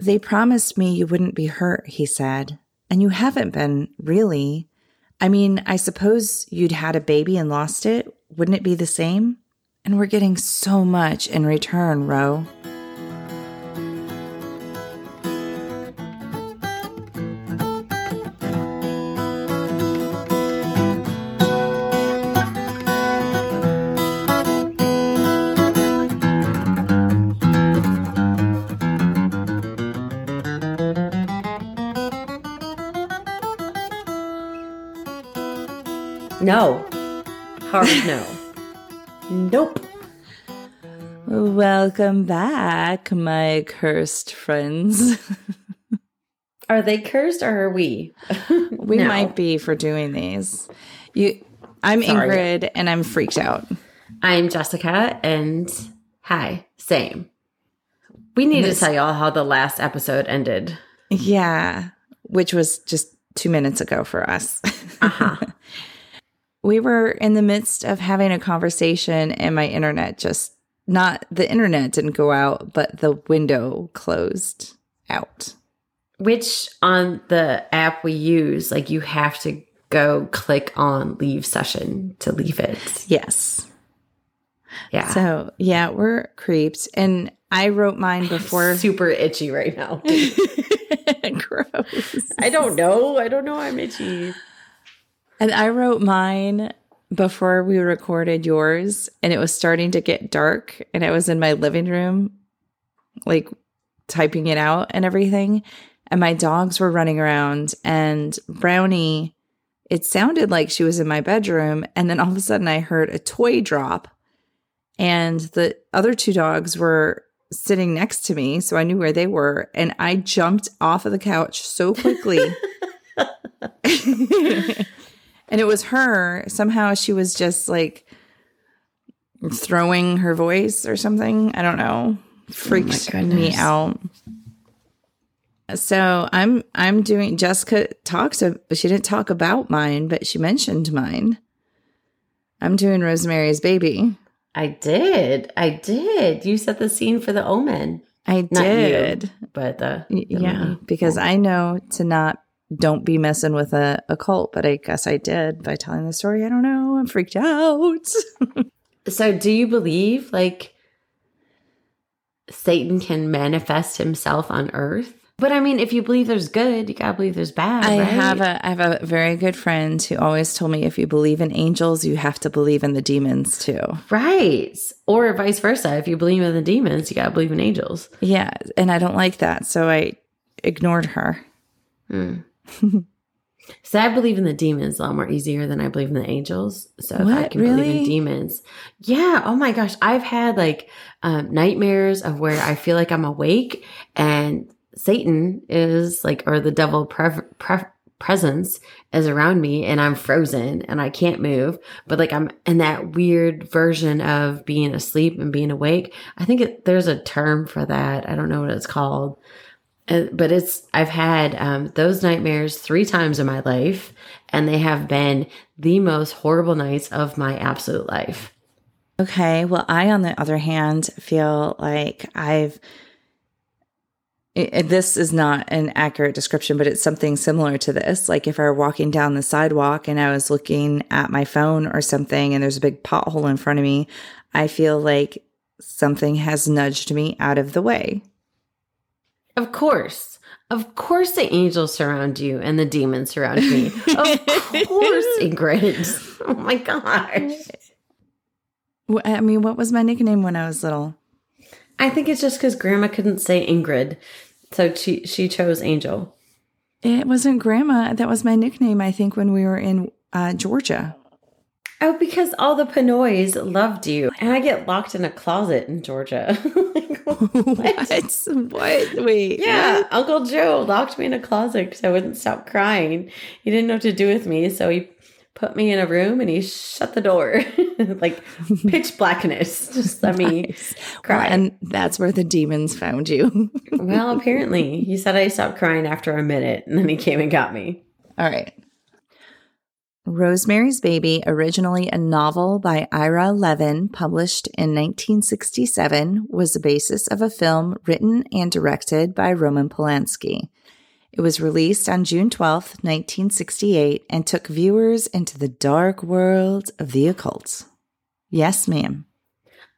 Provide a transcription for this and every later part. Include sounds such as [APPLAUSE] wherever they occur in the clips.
They promised me you wouldn't be hurt, he said. And you haven't been, really. I mean, I suppose you'd had a baby and lost it. Wouldn't it be the same? And we're getting so much in return, Ro. No. Hard no. [LAUGHS] nope. Welcome back, my cursed friends. [LAUGHS] Are they cursed or are we? [LAUGHS] we No. might be for doing these. You I'm Sorry. Ingrid and I'm freaked out. I'm Jessica and hi, same. We need This- to tell y'all how the last episode ended. Yeah, which was just 2 minutes ago for us. Uh-huh. We were in the midst of having a conversation and my internet just not the internet didn't go out, but the window closed out. Which on the app we use, like you have to go click on leave session to leave it. Yes. Yeah. So, yeah, we're creeped and I wrote mine before super itchy right now. [LAUGHS] gross. I don't know. I don't know. I'm itchy. And I wrote mine before we recorded yours, and it was starting to get dark, and I was in my living room, like typing it out and everything. And my dogs were running around, and Brownie, it sounded like she was in my bedroom. And then all of a sudden, I heard a toy drop, and the other two dogs were sitting next to me. So I knew where they were. And I jumped off of the couch so quickly. [LAUGHS] [LAUGHS] and it was her. Somehow she was just like throwing her voice or something. I don't know. Freaked oh me out. So I'm I'm doing Jessica talks she didn't talk about mine, but she mentioned mine. I'm doing Rosemary's baby. I did. I did. You set the scene for the omen, I Not you. did. but the, the yeah, movie. because I know to not don't be messing with a, a cult, but I guess I did by telling the story. I don't know. I'm freaked out. [LAUGHS] So, do you believe like Satan can manifest himself on earth? But I mean, if you believe there's good, you gotta believe there's bad. I right? have a I have a very good friend who always told me if you believe in angels, you have to believe in the demons too. right, or vice versa. If you believe in the demons, you gotta believe in angels. Yeah, and I don't like that, so I ignored her. Hmm. [LAUGHS] So I believe in the demons a lot more easier than I believe in the angels. So if I What? can believe in demons, yeah. Oh my gosh, I've had like um, nightmares of where I feel like I'm awake and Satan is like, or the devil pre- pre- presence is around me, and I'm frozen and I can't move. But like I'm in that weird version of being asleep and being awake. I think it, there's a term for that. I don't know what it's called. But it's I've had um, those nightmares three times in my life, and they have been the most horrible nights of my absolute life. Okay. Well, I, on the other hand, feel like I've. i- i- this is not an accurate description, but it's something similar to this. Like if I were walking down the sidewalk and I was looking at my phone or something and there's a big pothole in front of me, I feel like something has nudged me out of the way. Of course, of course, the angels surround you and the demons surround me. of [LAUGHS] course, Ingrid. [LAUGHS] Oh my gosh. I mean, what was my nickname when I was little? I think it's just because Grandma couldn't say Ingrid, so she she chose Angel. It wasn't Grandma. That was my nickname, I think, when we were in uh, Georgia. Oh, because all the Pinoys loved you, and I get locked in a closet in Georgia. [LAUGHS] Like, [LAUGHS] what? What? Wait. Yeah, Uncle Joe locked me in a closet because I wouldn't stop crying. He didn't know what to do with me, so he put me in a room and he shut the door, [LAUGHS] like pitch blackness. Just let me Nice. cry. Well, and that's where the demons found you. well, apparently, he said I stopped crying after a minute, and then he came and got me. All right. Rosemary's Baby, originally a novel by Ira Levin, published in 1967, was the basis of a film written and directed by Roman Polanski. It was released on June 12, 1968, and took viewers into the dark world of the occult. Yes, ma'am.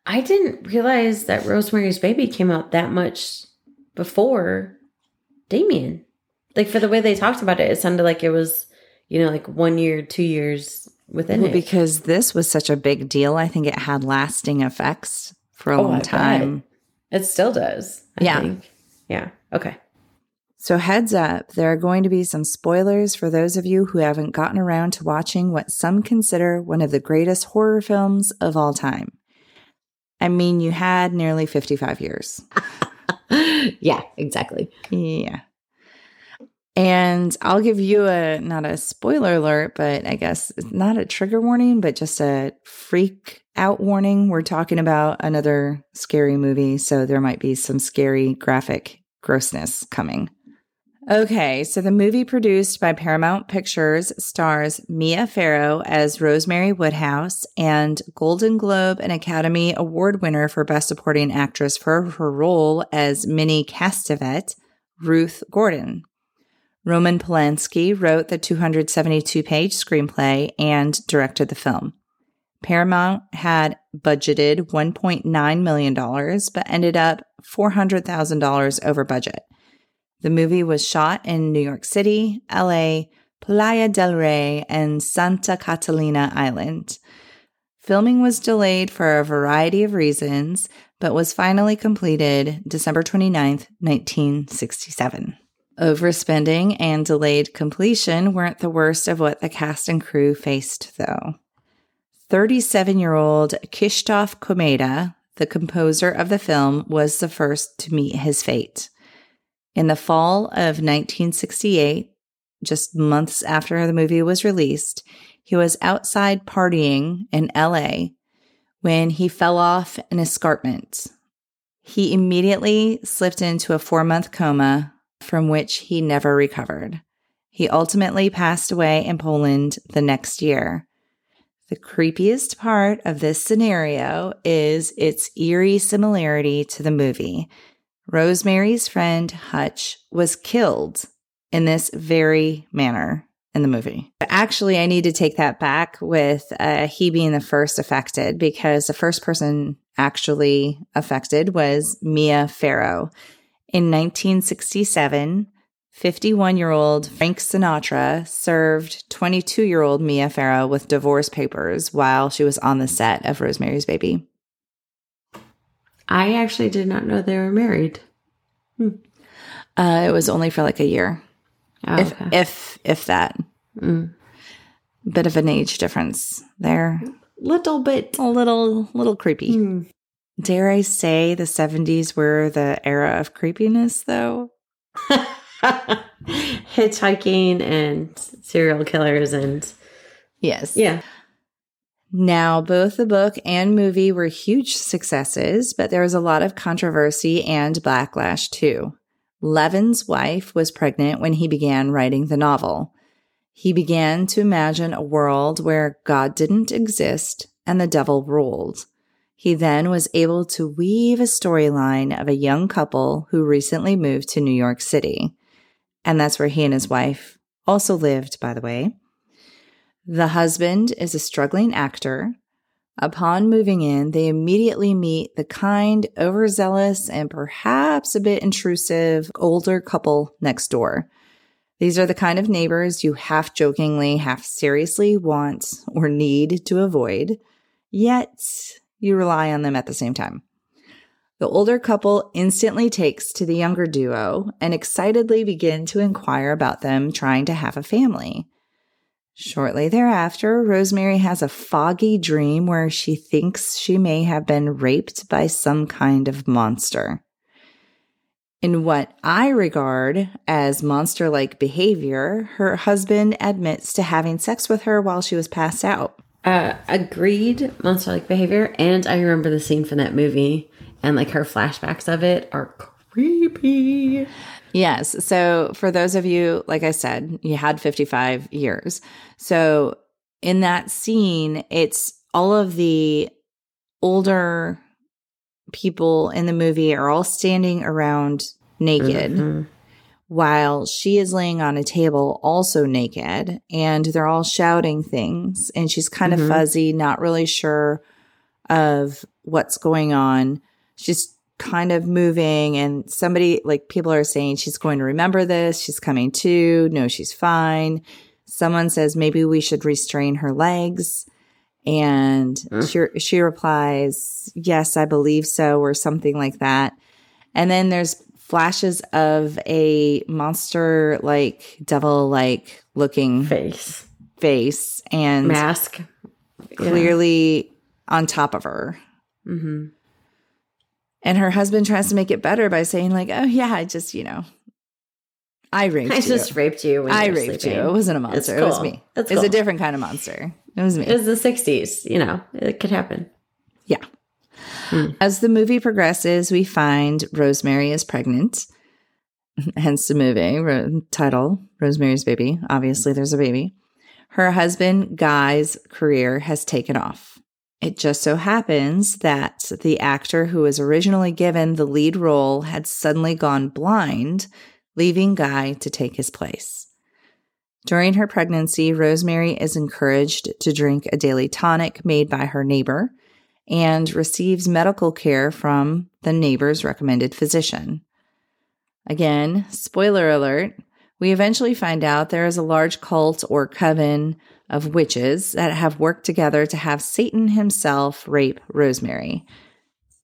I didn't realize that Rosemary's Baby came out that much before Damien. Like for the way they talked about it, it sounded like it was, you know, like one year, two years within Well, it. because this was such a big deal, I think it had lasting effects for a Oh, I long bet. time. it still does. I Yeah. think. Yeah. Okay. So, heads up, there are going to be some spoilers for those of you who haven't gotten around to watching what some consider one of the greatest horror films of all time. I mean, you had nearly 55 years. [LAUGHS] yeah, exactly. Yeah. And I'll give you a not a spoiler alert, but I guess not a trigger warning, but just a freak out warning. We're talking about another scary movie, so there might be some scary graphic grossness coming. Okay, so the movie produced by Paramount Pictures stars Mia Farrow as Rosemary Woodhouse and Golden Globe and Academy Award winner for Best Supporting Actress for her role as Minnie Castevet, Ruth Gordon. Roman Polanski wrote the 272 page screenplay and directed the film. Paramount had budgeted $1.9 million, but ended up $400,000 over budget. The movie was shot in New York City, LA, Playa del Rey, and Santa Catalina Island. Filming was delayed for a variety of reasons, but was finally completed December 29, 1967. Overspending and delayed completion weren't the worst of what the cast and crew faced, though. 37 year old Krzysztof Komeda, the composer of the film, was the first to meet his fate. In the fall of 1968, just months after the movie was released, he was outside partying in LA when he fell off an escarpment. He immediately slipped into a four month coma from which he never recovered. He ultimately passed away in Poland the next year. The creepiest part of this scenario is its eerie similarity to the movie. Rosemary's friend Hutch was killed in this very manner in the movie. Actually, I need to take that back with uh, he being the first affected because the first person actually affected was Mia Farrow. In 1967, 51 year old Frank Sinatra served 22 year old Mia Farrow with divorce papers while she was on the set of Rosemary's Baby. I actually did not know they were married. Uh, it was only for like a year, Oh, if okay. if if that. Mm. Bit of an age difference there. Little bit. A little little creepy. Mm. Dare I say the 70s were the era of creepiness though? [LAUGHS] Hitchhiking and serial killers and Yes. yeah. Now, both the book and movie were huge successes, but there was a lot of controversy and backlash too. Levin's wife was pregnant when he began writing the novel. He began to imagine a world where God didn't exist and the devil ruled. He then was able to weave a storyline of a young couple who recently moved to New York City. And that's where he and his wife also lived, by the way. The husband is a struggling actor. Upon moving in, they immediately meet the kind, overzealous, and perhaps a bit intrusive older couple next door. These are the kind of neighbors you half jokingly, half seriously want or need to avoid, yet you rely on them at the same time. The older couple instantly takes to the younger duo and excitedly begin to inquire about them trying to have a family. Shortly thereafter, Rosemary has a foggy dream where she thinks she may have been raped by some kind of monster. In what I regard as monster like behavior, her husband admits to having sex with her while she was passed out. Uh, agreed, monster like behavior. And I remember the scene from that movie, and like her flashbacks of it are creepy. Yes. So, for those of you, like I said, you had 55 years. So, in that scene, it's all of the older people in the movie are all standing around naked Mhm. While she is laying on a table also naked and they're all shouting things and she's kind Mhm. of fuzzy not really sure of what's going on. She's kind of moving and somebody like people are saying she's going to remember this. She's coming to no she's fine. Someone says maybe we should restrain her legs and Mm. she she replies yes i believe so or something like that. And then there's flashes of a monster like devil like looking Face. face and Mask. clearly on top of her hmm and her husband tries to make it better by saying like oh yeah i just you know i raped you. I you just raped you when i you raped sleeping. you it wasn't a It's monster it was cool. me That's it's a different kind of monster it was me It was the 60s, you know, it could happen. Hmm. As the movie progresses, we find Rosemary is pregnant, [LAUGHS] hence the movie ro- title, Rosemary's Baby. Obviously, hmm. there's a baby. Her husband, Guy's career has taken off. It just so happens that the actor who was originally given the lead role had suddenly gone blind, leaving Guy to take his place. During her pregnancy, Rosemary is encouraged to drink a daily tonic made by her neighbor and receives medical care from the neighbor's recommended physician. Again, spoiler alert, we eventually find out there is a large cult or coven of witches that have worked together to have Satan himself rape Rosemary.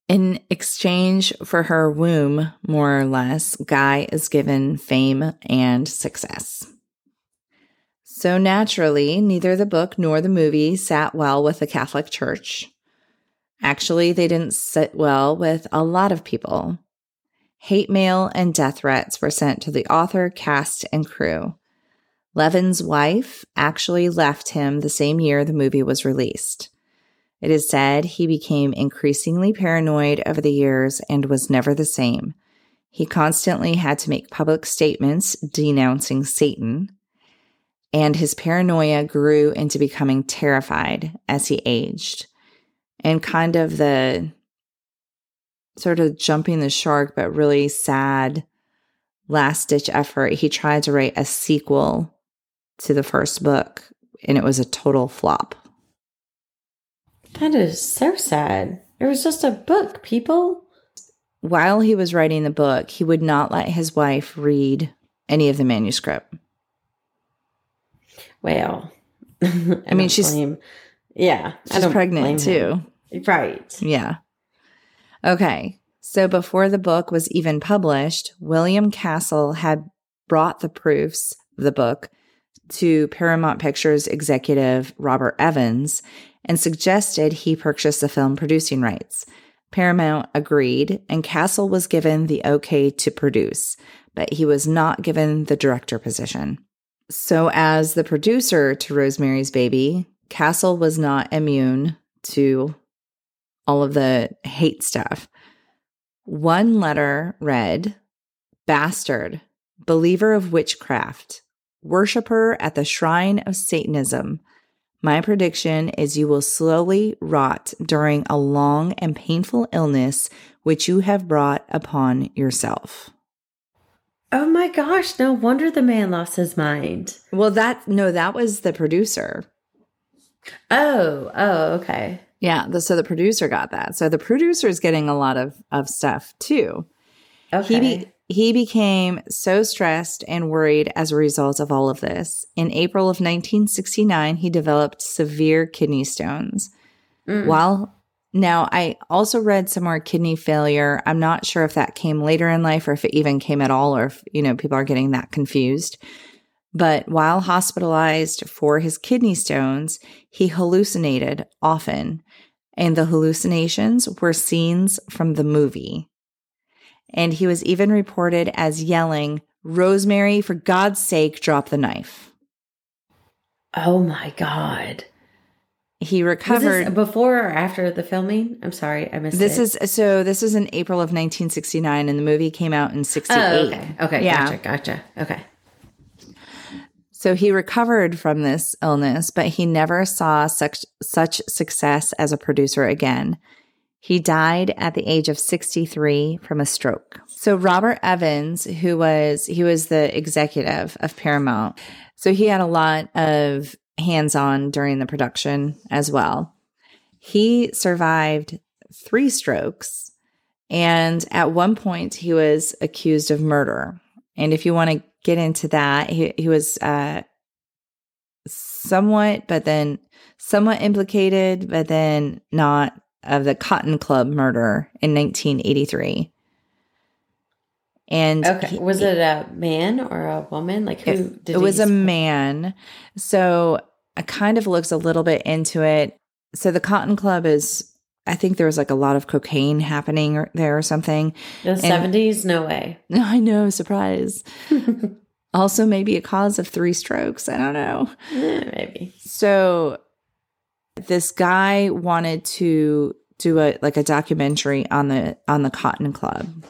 In exchange for her womb, more or less, Guy is given fame and success. So naturally, neither the book nor the movie sat well with the Catholic Church. Actually, they didn't sit well with a lot of people. Hate mail and death threats were sent to the author, cast, and crew. Levin's wife actually left him the same year the movie was released. It is said he became increasingly paranoid over the years and was never the same. He constantly had to make public statements denouncing Satan, and his paranoia grew into becoming terrified as he aged and kind of the sort of jumping the shark, but really sad last ditch effort. He tried to write a sequel to the first book, and it was a total flop. That is so sad. It was just a book, people. While he was writing the book, he would not let his wife read any of the manuscript. Well, [LAUGHS] I mean, she's- blame- yeah, She's pregnant blame him. too. right? Yeah. Okay. So before the book was even published, William Castle had brought the proofs of the book to Paramount Pictures executive Robert Evans and suggested he purchase the film producing rights. Paramount agreed, and Castle was given the okay to produce, but he was not given the director position. So, as the producer to Rosemary's Baby, Castle was not immune to all of the hate stuff. One letter read Bastard, believer of witchcraft, worshiper at the shrine of Satanism. My prediction is you will slowly rot during a long and painful illness which you have brought upon yourself. Oh my gosh! No wonder the man lost his mind. Well, that no, that was the producer. Oh, oh, okay. Yeah, the, so the producer got that. So the producer is getting a lot of of stuff too. Okay. He be, he became so stressed and worried as a result of all of this. In April of 1969, he developed severe kidney stones. Mm. While now I also read somewhere kidney failure. I'm not sure if that came later in life or if it even came at all or if, you know, people are getting that confused. But while hospitalized for his kidney stones, he hallucinated often. And the hallucinations were scenes from the movie. And he was even reported as yelling, Rosemary, for God's sake, drop the knife. oh my god. He recovered. before or after the filming? I'm sorry, I missed This it. is so. This is in April of 1969, and the movie came out in '68. Oh, okay. Okay. Yeah. Gotcha. Gotcha. Okay. So he recovered from this illness, but he never saw such, such success as a producer again. He died at the age of 63 from a stroke. So Robert Evans, who was he was the executive of Paramount. So he had a lot of hands-on during the production as well. He survived 3 strokes and at one point he was accused of murder. And if you want to get into that, he he was uh somewhat but then somewhat implicated but then not of the Cotton Club murder in 1983. And okay, he, was it a man or a woman? Like who? It, did it was a man. So I kind of looks a little bit into it. So the Cotton Club is, I think there was like a lot of cocaine happening there or something. The seventies, no way. No, [LAUGHS] I know. Surprise. also, maybe a cause of three strokes. I don't know. Yeah, maybe. So this guy wanted to do a like a documentary on the on the Cotton Club.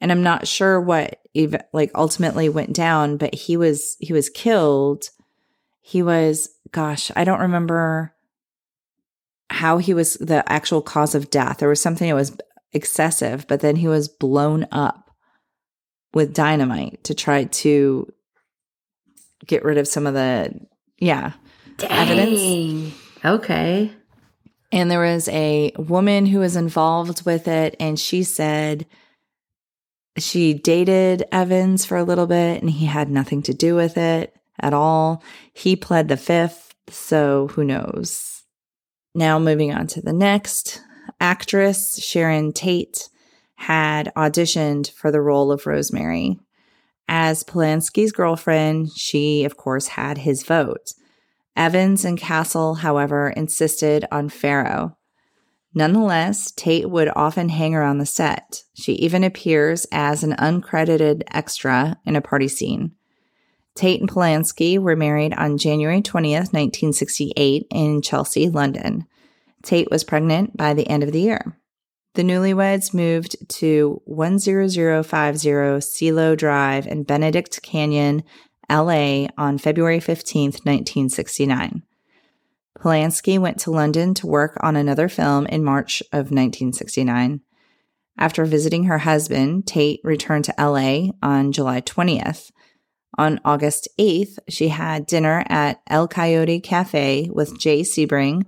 And I'm not sure what even like ultimately went down, but he was he was killed. He was gosh, I don't remember how he was the actual cause of death. There was something that was excessive, but then he was blown up with dynamite to try to get rid of some of the yeah Dang. evidence. Okay. And there was a woman who was involved with it, and she said she dated Evans for a little bit and he had nothing to do with it at all. He pled the fifth, so who knows? Now, moving on to the next actress, Sharon Tate had auditioned for the role of Rosemary. As Polanski's girlfriend, she, of course, had his vote. Evans and Castle, however, insisted on Farrow. Nonetheless, Tate would often hang around the set. She even appears as an uncredited extra in a party scene. Tate and Polanski were married on January 20th, 1968, in Chelsea, London. Tate was pregnant by the end of the year. The newlyweds moved to 10050 Cielo Drive in Benedict Canyon, LA on February 15, 1969. Polanski went to London to work on another film in March of 1969. After visiting her husband, Tate returned to LA on July 20th. On August 8th, she had dinner at El Coyote Cafe with Jay Sebring,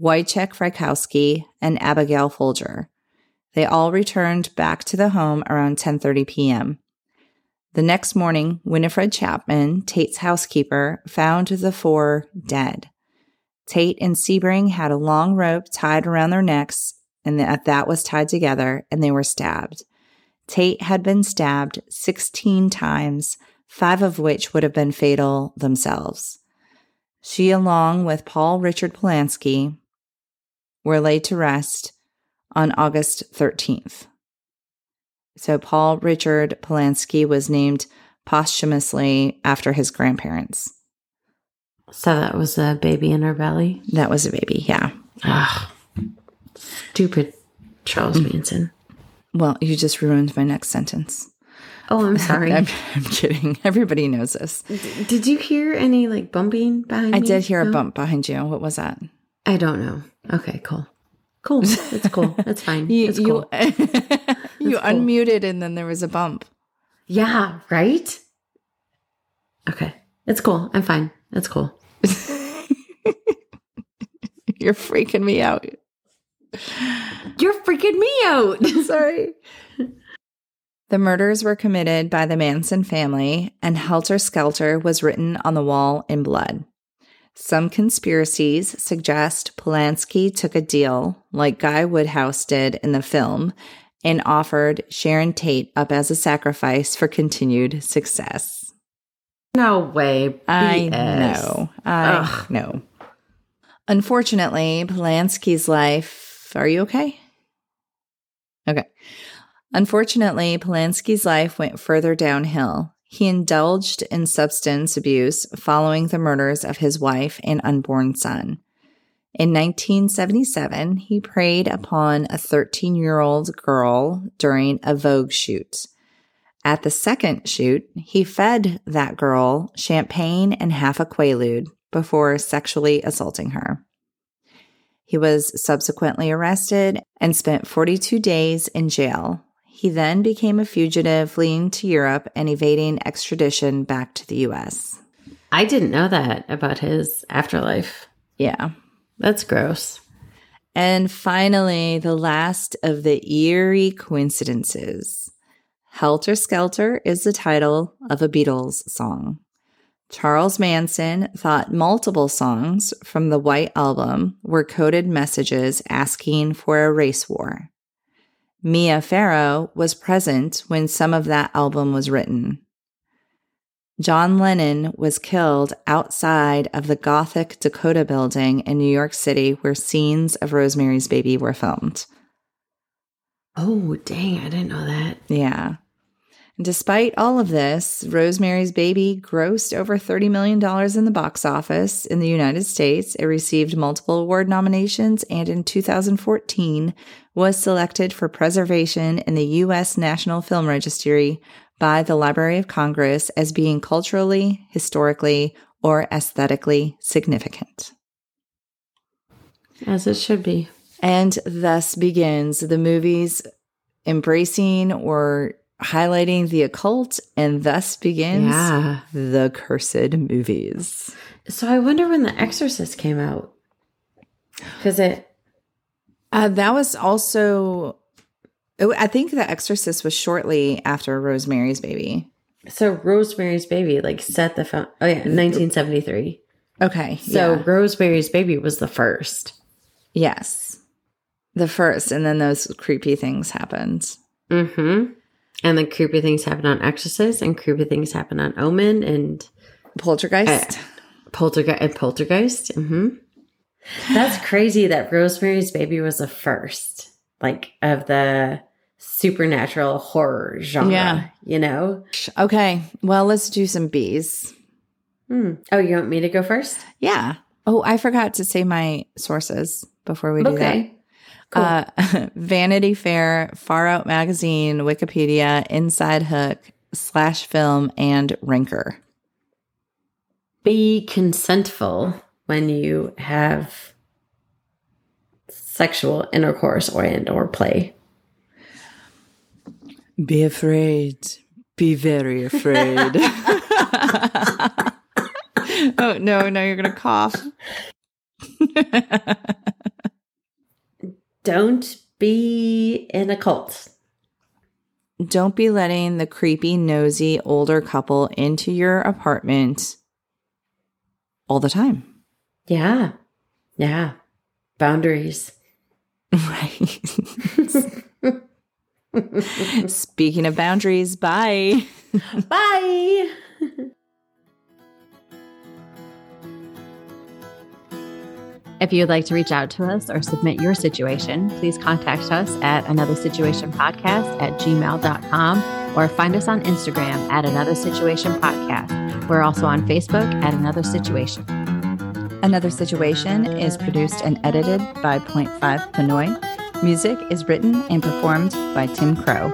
Wojciech Frykowski, and Abigail Folger. They all returned back to the home around 10:30 p.m. The next morning, Winifred Chapman, Tate's housekeeper, found the four dead. Tate and Sebring had a long rope tied around their necks, and that, was tied together, and they were stabbed. Tate had been stabbed 16 times, five of which would have been fatal themselves. She, along with Paul Richard Polanski, were laid to rest on August 13th. So Paul Richard Polanski was named posthumously after his grandparents. So that was a baby in her belly? That was a baby, yeah. Ugh. Stupid Charles mm. Manson. Well, you just ruined my next sentence. Oh, I'm sorry. [LAUGHS] I'm, I'm, kidding. [LAUGHS] Everybody knows this. D- did you hear any like bumping behind I me? did hear no? a bump behind you. What was that? I don't know. Okay, cool. Cool. It's cool. That's [LAUGHS] fine. you it's cool. you, you cool. unmuted and then there was a bump. Yeah, right? Okay. It's cool. I'm fine. It's cool. You're freaking me out. You're freaking me out. Sorry. The murders were committed by the Manson family, and Helter Skelter was written on the wall in blood. Some conspiracies suggest Polanski took a deal, like Guy Woodhouse did in the film, and offered Sharon Tate up as a sacrifice for continued success. No way. BS. I know. I Ugh. know. Unfortunately, Polanski's life. Are you okay? Okay. Unfortunately, Polanski's life went further downhill. He indulged in substance abuse following the murders of his wife and unborn son. In 1977, he preyed upon a 13 year old girl during a Vogue shoot. At the second shoot, he fed that girl champagne and half a quaalude before sexually assaulting her. He was subsequently arrested and spent 42 days in jail. He then became a fugitive fleeing to Europe and evading extradition back to the US. I didn't know that about his afterlife. Yeah. That's gross. And finally, the last of the eerie coincidences. Helter Skelter is the title of a Beatles song. Charles Manson thought multiple songs from the White Album were coded messages asking for a race war. Mia Farrow was present when some of that album was written. John Lennon was killed outside of the Gothic Dakota building in New York City where scenes of Rosemary's Baby were filmed. Oh, dang, I didn't know that. Yeah. Despite all of this, Rosemary's Baby grossed over $30 million in the box office in the United States. It received multiple award nominations and in 2014 was selected for preservation in the U.S. National Film Registry by the Library of Congress as being culturally, historically, or aesthetically significant. As it should be. And thus begins the movie's embracing or highlighting the occult, and thus begins Yeah. the cursed movies. So I wonder when The Exorcist came out. Because it, Uh, that was also, oh, I think The Exorcist was shortly after Rosemary's Baby. so Rosemary's Baby like set the found. Oh yeah, 1973. Okay. So yeah. Rosemary's Baby was the first. yes. The first, and then those creepy things happened. Mm-hmm. And the creepy things happen on Exorcist, and creepy things happen on Omen and Poltergeist. Poltergeist. And Poltergeist. Mm-hmm. That's crazy that Rosemary's Baby was the first, like of the supernatural horror genre. Yeah. You know. okay. Well, let's do some bees. Hmm. Oh, you want me to go first? Yeah. Oh, I forgot to say my sources before we do Okay. that. Uh, [LAUGHS] Vanity Fair, Far Out Magazine, Wikipedia, Inside Hook, Slash Film, and Ranker. Be consentful when you have sexual intercourse or and or play. Be afraid. Be very afraid. [LAUGHS] oh, no, no, you're going to cough. [LAUGHS] Don't be in a cult. Don't be letting the creepy, nosy older couple into your apartment all the time. Yeah. Yeah. Boundaries. [LAUGHS] Right. [LAUGHS] Speaking of boundaries, bye. [LAUGHS] Bye. If you'd like to reach out to us or submit your situation, please contact us at Another Situation Podcast at gmail.com or find us on Instagram at Another Situation Podcast. We're also on Facebook at Another Situation. Another Situation is produced and edited by Point Five Pinoy. Music is written and performed by Tim Crowe.